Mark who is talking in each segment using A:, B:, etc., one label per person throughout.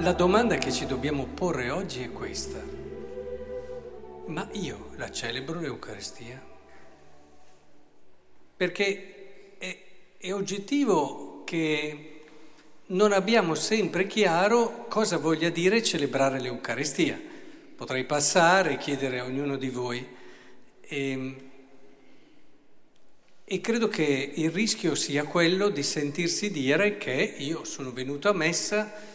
A: La domanda che ci dobbiamo porre oggi è questa. Ma io la celebro l'Eucaristia? Perché è, è oggettivo che non abbiamo sempre chiaro cosa voglia dire celebrare l'Eucaristia. Potrei passare e chiedere a ognuno di voi. E, ehm, e credo che il rischio sia quello di sentirsi dire che io sono venuto a messa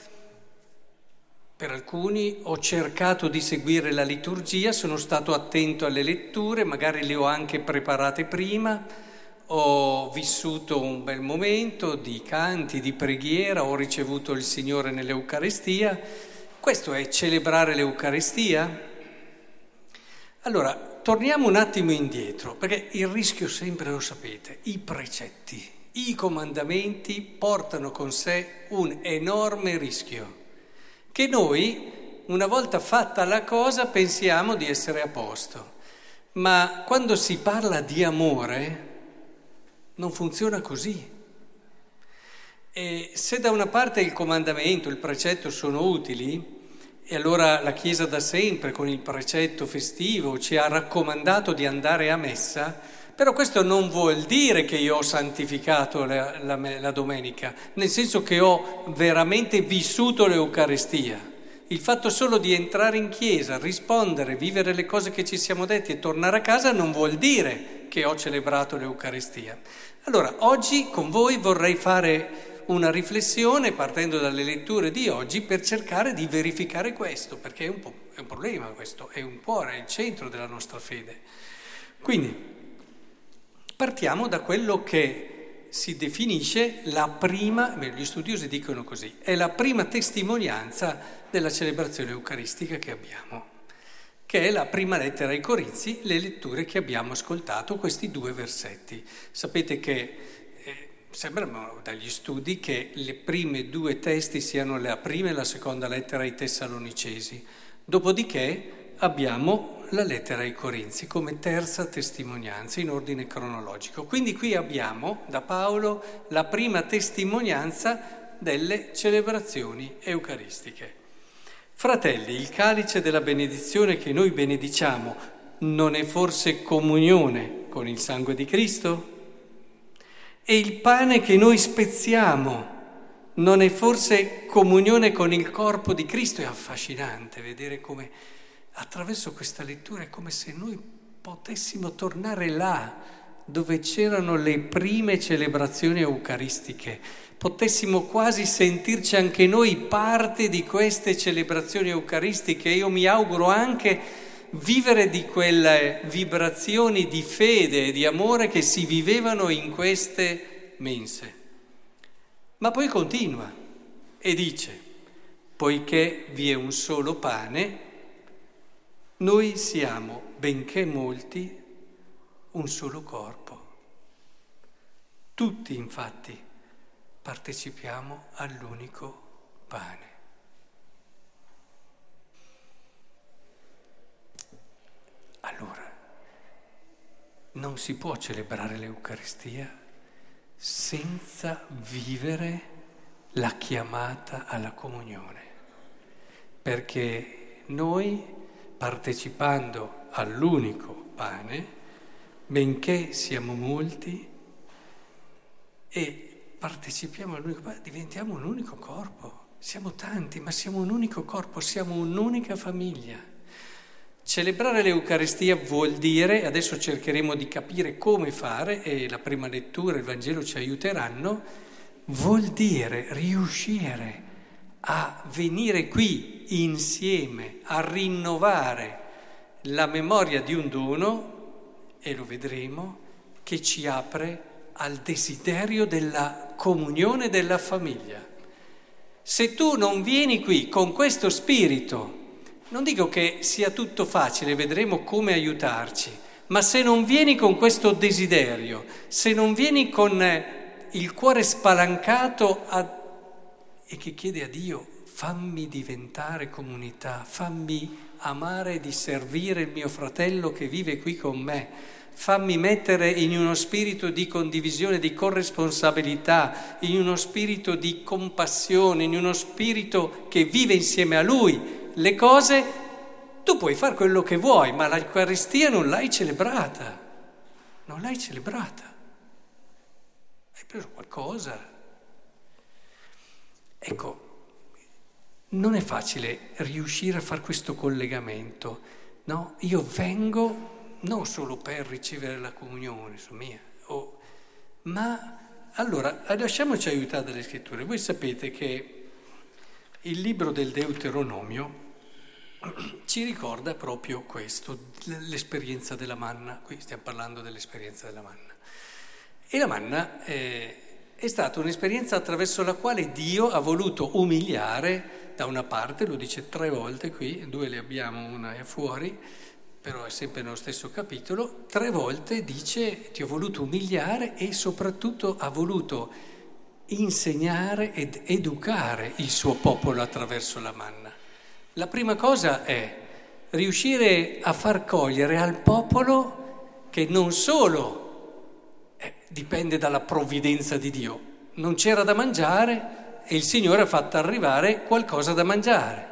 A: per alcuni ho cercato di seguire la liturgia, sono stato attento alle letture, magari le ho anche preparate prima, ho vissuto un bel momento di canti, di preghiera, ho ricevuto il Signore nell'Eucaristia. Questo è celebrare l'Eucaristia? Allora, torniamo un attimo indietro, perché il rischio sempre lo sapete, i precetti, i comandamenti portano con sé un enorme rischio che noi, una volta fatta la cosa, pensiamo di essere a posto. Ma quando si parla di amore, non funziona così. E se da una parte il comandamento, il precetto sono utili, e allora la Chiesa da sempre con il precetto festivo ci ha raccomandato di andare a messa, però questo non vuol dire che io ho santificato la, la, la, domenica, nel senso che ho veramente vissuto l'Eucaristia. Il fatto solo di entrare in chiesa, rispondere, vivere le cose che ci siamo detti e tornare a casa non vuol dire che ho celebrato l'Eucaristia. Allora, oggi con voi vorrei fare una riflessione partendo dalle letture di oggi per cercare di verificare questo, perché è un, è un problema questo, è un cuore, è il centro della nostra fede. Quindi, Partiamo da quello che si definisce la prima, gli studiosi dicono così, è la prima testimonianza della celebrazione eucaristica che abbiamo, che è la prima lettera ai Corinzi, le letture che abbiamo ascoltato, questi due versetti. Sapete che eh, sembrano dagli studi che le prime due testi siano la prima e la seconda lettera ai Tessalonicesi, dopodiché abbiamo la lettera ai Corinzi come terza testimonianza in ordine cronologico. Quindi qui abbiamo da Paolo la prima testimonianza delle celebrazioni eucaristiche. Fratelli, il calice della benedizione che noi benediciamo non è forse comunione con il sangue di Cristo? E il pane che noi spezziamo non è forse comunione con il corpo di Cristo? È affascinante vedere come attraverso questa lettura è come se noi potessimo tornare là dove c'erano le prime celebrazioni eucaristiche, potessimo quasi sentirci anche noi parte di queste celebrazioni eucaristiche. Io mi auguro anche vivere di quelle vibrazioni di fede e di amore che si vivevano in queste mense. Ma poi continua e dice, poiché vi è un solo pane, noi siamo, benché molti, un solo corpo. Tutti infatti partecipiamo all'unico pane. Allora, non si può celebrare l'Eucaristia senza vivere la chiamata alla comunione, perché noi partecipando all'unico pane, benché siamo molti, e partecipiamo all'unico pane, diventiamo un unico corpo. Siamo tanti, ma siamo un unico corpo, siamo un'unica famiglia. Celebrare l'Eucaristia vuol dire, adesso cercheremo di capire come fare, e la prima lettura il Vangelo ci aiuteranno, vuol dire riuscire a venire qui insieme, a rinnovare la memoria di un dono, e lo vedremo, che ci apre al desiderio della comunione della famiglia. Se tu non vieni qui con questo spirito, non dico che sia tutto facile, vedremo come aiutarci, ma se non vieni con questo desiderio, se non vieni con il cuore spalancato a e che chiede a Dio fammi diventare comunità, fammi amare di servire il mio fratello che vive qui con me, fammi mettere in uno spirito di condivisione, di corresponsabilità, in uno spirito di compassione, in uno spirito che vive insieme a lui le cose, tu puoi fare quello che vuoi, ma l'Eucaristia non l'hai celebrata, non l'hai celebrata. Hai preso qualcosa. Ecco, non è facile riuscire a fare questo collegamento, no? Io vengo non solo per ricevere la comunione, mia, oh, ma allora lasciamoci aiutare dalle scritture. Voi sapete che il libro del Deuteronomio ci ricorda proprio questo, l'esperienza della manna. Qui stiamo parlando dell'esperienza della manna. E la manna è, è stata un'esperienza attraverso la quale Dio ha voluto umiliare, da una parte, lo dice tre volte qui, due le abbiamo, una è fuori, però è sempre nello stesso capitolo, tre volte dice ti ho voluto umiliare e soprattutto ha voluto insegnare ed educare il suo popolo attraverso la manna. La prima cosa è riuscire a far cogliere al popolo che non solo dipende dalla provvidenza di Dio, non c'era da mangiare e il Signore ha fatto arrivare qualcosa da mangiare,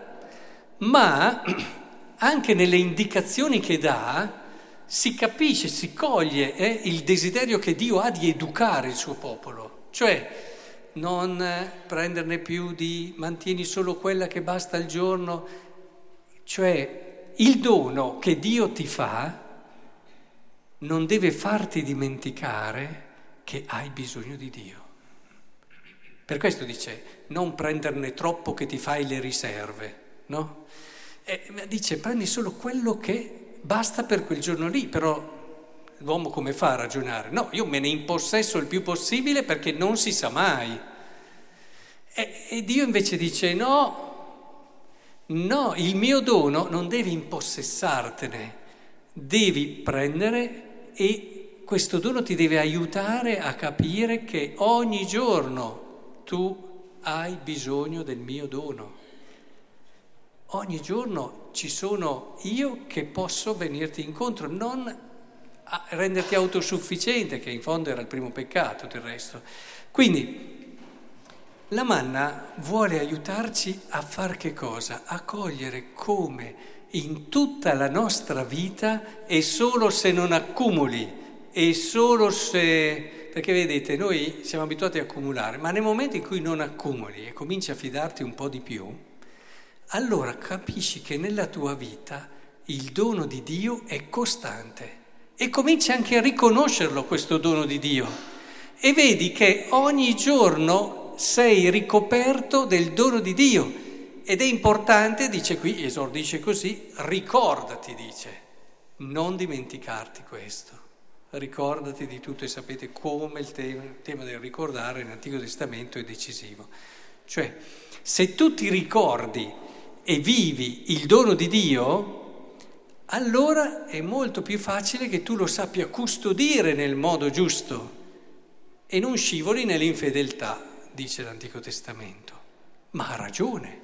A: ma anche nelle indicazioni che dà si capisce, si coglie eh, il desiderio che Dio ha di educare il suo popolo, cioè non prenderne più di mantieni solo quella che basta al giorno, cioè il dono che Dio ti fa non deve farti dimenticare che hai bisogno di Dio. Per questo dice non prenderne troppo che ti fai le riserve, no? E dice prendi solo quello che basta per quel giorno lì, però l'uomo come fa a ragionare? No, io me ne impossesso il più possibile perché non si sa mai. E, e Dio invece dice no, no, il mio dono non devi impossessartene, devi prendere e questo dono ti deve aiutare a capire che ogni giorno tu hai bisogno del mio dono ogni giorno ci sono io che posso venirti incontro, non renderti autosufficiente, che in fondo era il primo peccato del resto. Quindi la manna vuole aiutarci a fare che cosa? A cogliere come in tutta la nostra vita e solo se non accumuli e solo se... Perché vedete, noi siamo abituati a accumulare, ma nel momento in cui non accumuli e cominci a fidarti un po' di più, allora capisci che nella tua vita il dono di Dio è costante e cominci anche a riconoscerlo questo dono di Dio e vedi che ogni giorno sei ricoperto del dono di Dio ed è importante, dice qui, esordisce così, ricordati, dice, non dimenticarti questo. Ricordati di tutto e sapete come il tema, del ricordare nell'Antico Testamento è decisivo. Cioè, se tu ti ricordi e vivi il dono di Dio, allora è molto più facile che tu lo sappia custodire nel modo giusto e non scivoli nell'infedeltà, dice l'Antico Testamento. Ma ha ragione,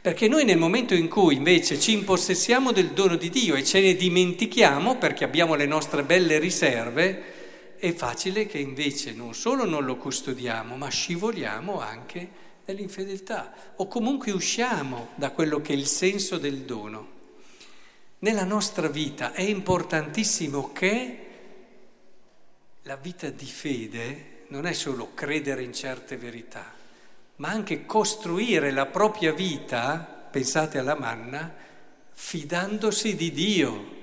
A: perché noi nel momento in cui invece ci impossessiamo del dono di Dio e ce ne dimentichiamo perché abbiamo le nostre belle riserve, è facile che invece non solo non lo custodiamo, ma scivoliamo anche nell'infedeltà o comunque usciamo da quello che è il senso del dono. Nella nostra vita è importantissimo che la vita di fede non è solo credere in certe verità, ma anche costruire la propria vita, pensate alla manna, fidandosi di Dio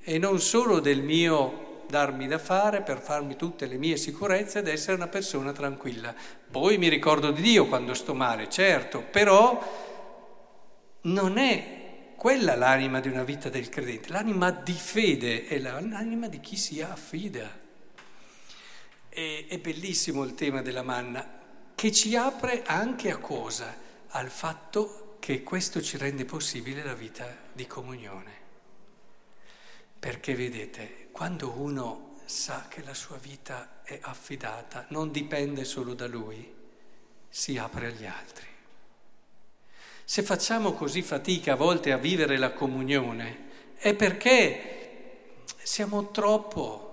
A: e non solo del mio darmi da fare per farmi tutte le mie sicurezze ed essere una persona tranquilla. Poi mi ricordo di Dio quando sto male, certo, però non è quella l'anima di una vita del credente, l'anima di fede è l'anima di chi si affida. È bellissimo il tema della manna, che ci apre anche a cosa? Al fatto che questo ci rende possibile la vita di comunione. Perché vedete, quando uno sa che la sua vita è affidata, non dipende solo da lui, si apre agli altri. Se facciamo così fatica a volte a vivere la comunione, è perché siamo troppo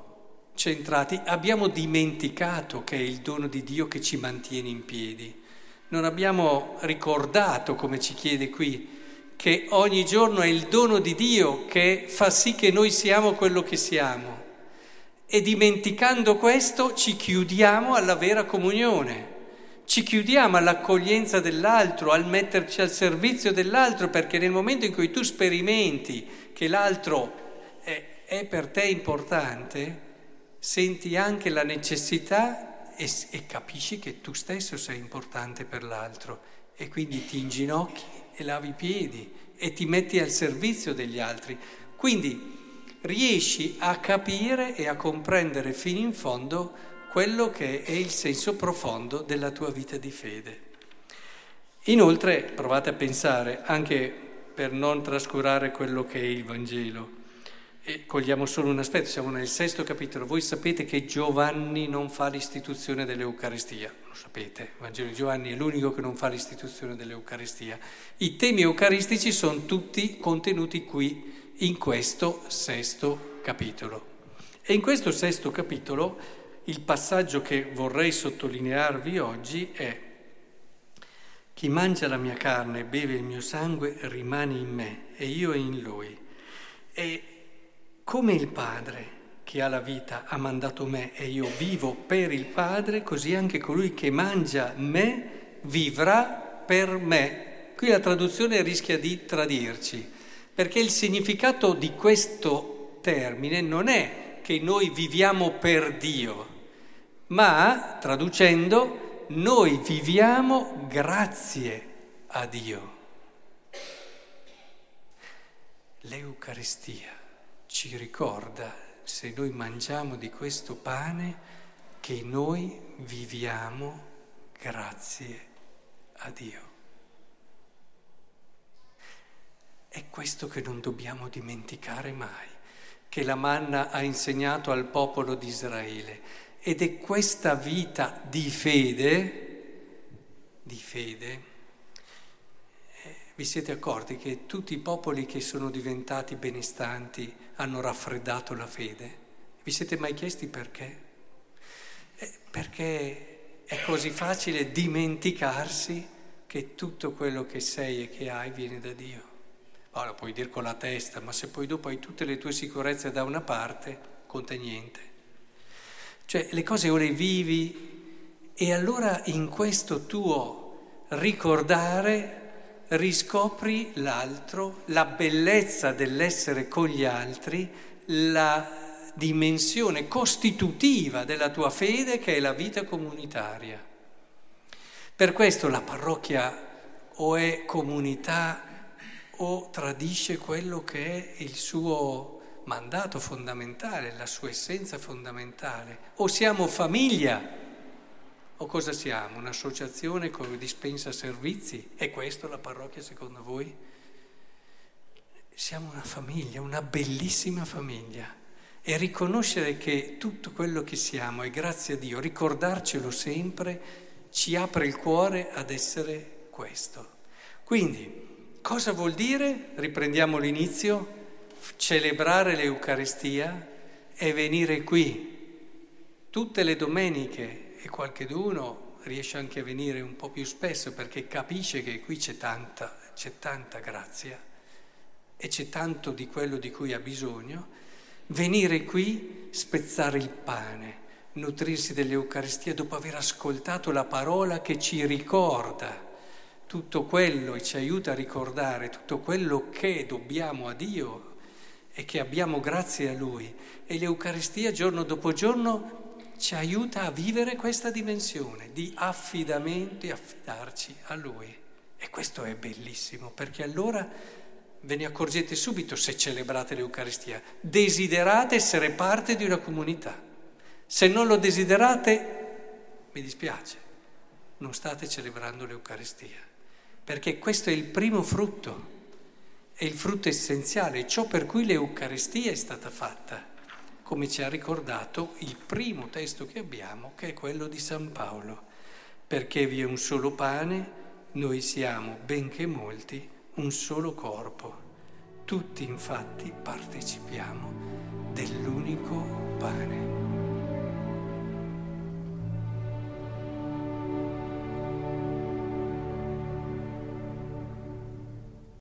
A: centrati, abbiamo dimenticato che è il dono di Dio che ci mantiene in piedi, non abbiamo ricordato, come ci chiede qui, che ogni giorno è il dono di Dio che fa sì che noi siamo quello che siamo. E dimenticando questo ci chiudiamo alla vera comunione. Ci chiudiamo all'accoglienza dell'altro, al metterci al servizio dell'altro, perché nel momento in cui tu sperimenti che l'altro è, è per te importante, senti anche la necessità e, e capisci che tu stesso sei importante per l'altro e quindi ti inginocchi e lavi i piedi e ti metti al servizio degli altri. Quindi riesci a capire e a comprendere fino in fondo quello che è il senso profondo della tua vita di fede. Inoltre provate a pensare, anche per non trascurare quello che è il Vangelo, e cogliamo solo un aspetto, siamo nel sesto capitolo, voi sapete che Giovanni non fa l'istituzione dell'Eucaristia, lo sapete, il Vangelo di Giovanni è l'unico che non fa l'istituzione dell'Eucaristia. I temi eucaristici sono tutti contenuti qui, in questo sesto capitolo. E in questo sesto capitolo il passaggio che vorrei sottolinearvi oggi è chi mangia la mia carne e beve il mio sangue rimane in me e io in lui. E come il Padre che ha la vita ha mandato me e io vivo per il Padre, così anche colui che mangia me vivrà per me. Qui la traduzione rischia di tradirci, perché il significato di questo termine non è che noi viviamo per Dio, ma traducendo noi viviamo grazie a Dio. L'Eucaristia ci ricorda, se noi mangiamo di questo pane, che noi viviamo grazie a Dio. È questo che non dobbiamo dimenticare mai, che la manna ha insegnato al popolo di Israele ed è questa vita di fede, di fede, vi siete accorti che tutti i popoli che sono diventati benestanti hanno raffreddato la fede? Vi siete mai chiesti perché? Eh, perché è così facile dimenticarsi che tutto quello che sei e che hai viene da Dio. Ora puoi dire con la testa, ma se poi dopo hai tutte le tue sicurezze da una parte, conta niente. Cioè le cose ora vivi e allora in questo tuo ricordare riscopri l'altro, la bellezza dell'essere con gli altri, la dimensione costitutiva della tua fede che è la vita comunitaria. Per questo la parrocchia o è comunità o tradisce quello che è il suo mandato fondamentale, la sua essenza fondamentale. O siamo famiglia, o cosa siamo? Un'associazione che dispensa servizi? È questo la parrocchia secondo voi? Siamo una famiglia, una bellissima famiglia. E riconoscere che tutto quello che siamo è grazie a Dio, ricordarcelo sempre, ci apre il cuore ad essere questo. Quindi, cosa vuol dire? Riprendiamo l'inizio celebrare l'Eucaristia è venire qui tutte le domeniche e qualcheduno riesce anche a venire un po' più spesso perché capisce che qui c'è tanta, c'è tanta grazia e c'è tanto di quello di cui ha bisogno, venire qui, spezzare il pane, nutrirsi dell'Eucaristia dopo aver ascoltato la parola che ci ricorda tutto quello e ci aiuta a ricordare tutto quello che dobbiamo a Dio e che abbiamo grazie a Lui. E l'Eucaristia giorno dopo giorno ci aiuta a vivere questa dimensione di affidamento e affidarci a Lui. E questo è bellissimo, perché allora ve ne accorgete subito se celebrate l'Eucaristia. Desiderate essere parte di una comunità. Se non lo desiderate, mi dispiace, non state celebrando l'Eucaristia, perché questo è il primo frutto è il frutto essenziale, ciò per cui l'Eucaristia è stata fatta, come ci ha ricordato il primo testo che abbiamo, che è quello di San Paolo. Perché vi è un solo pane, noi siamo, benché molti, un solo corpo. Tutti infatti partecipiamo dell'unico pane.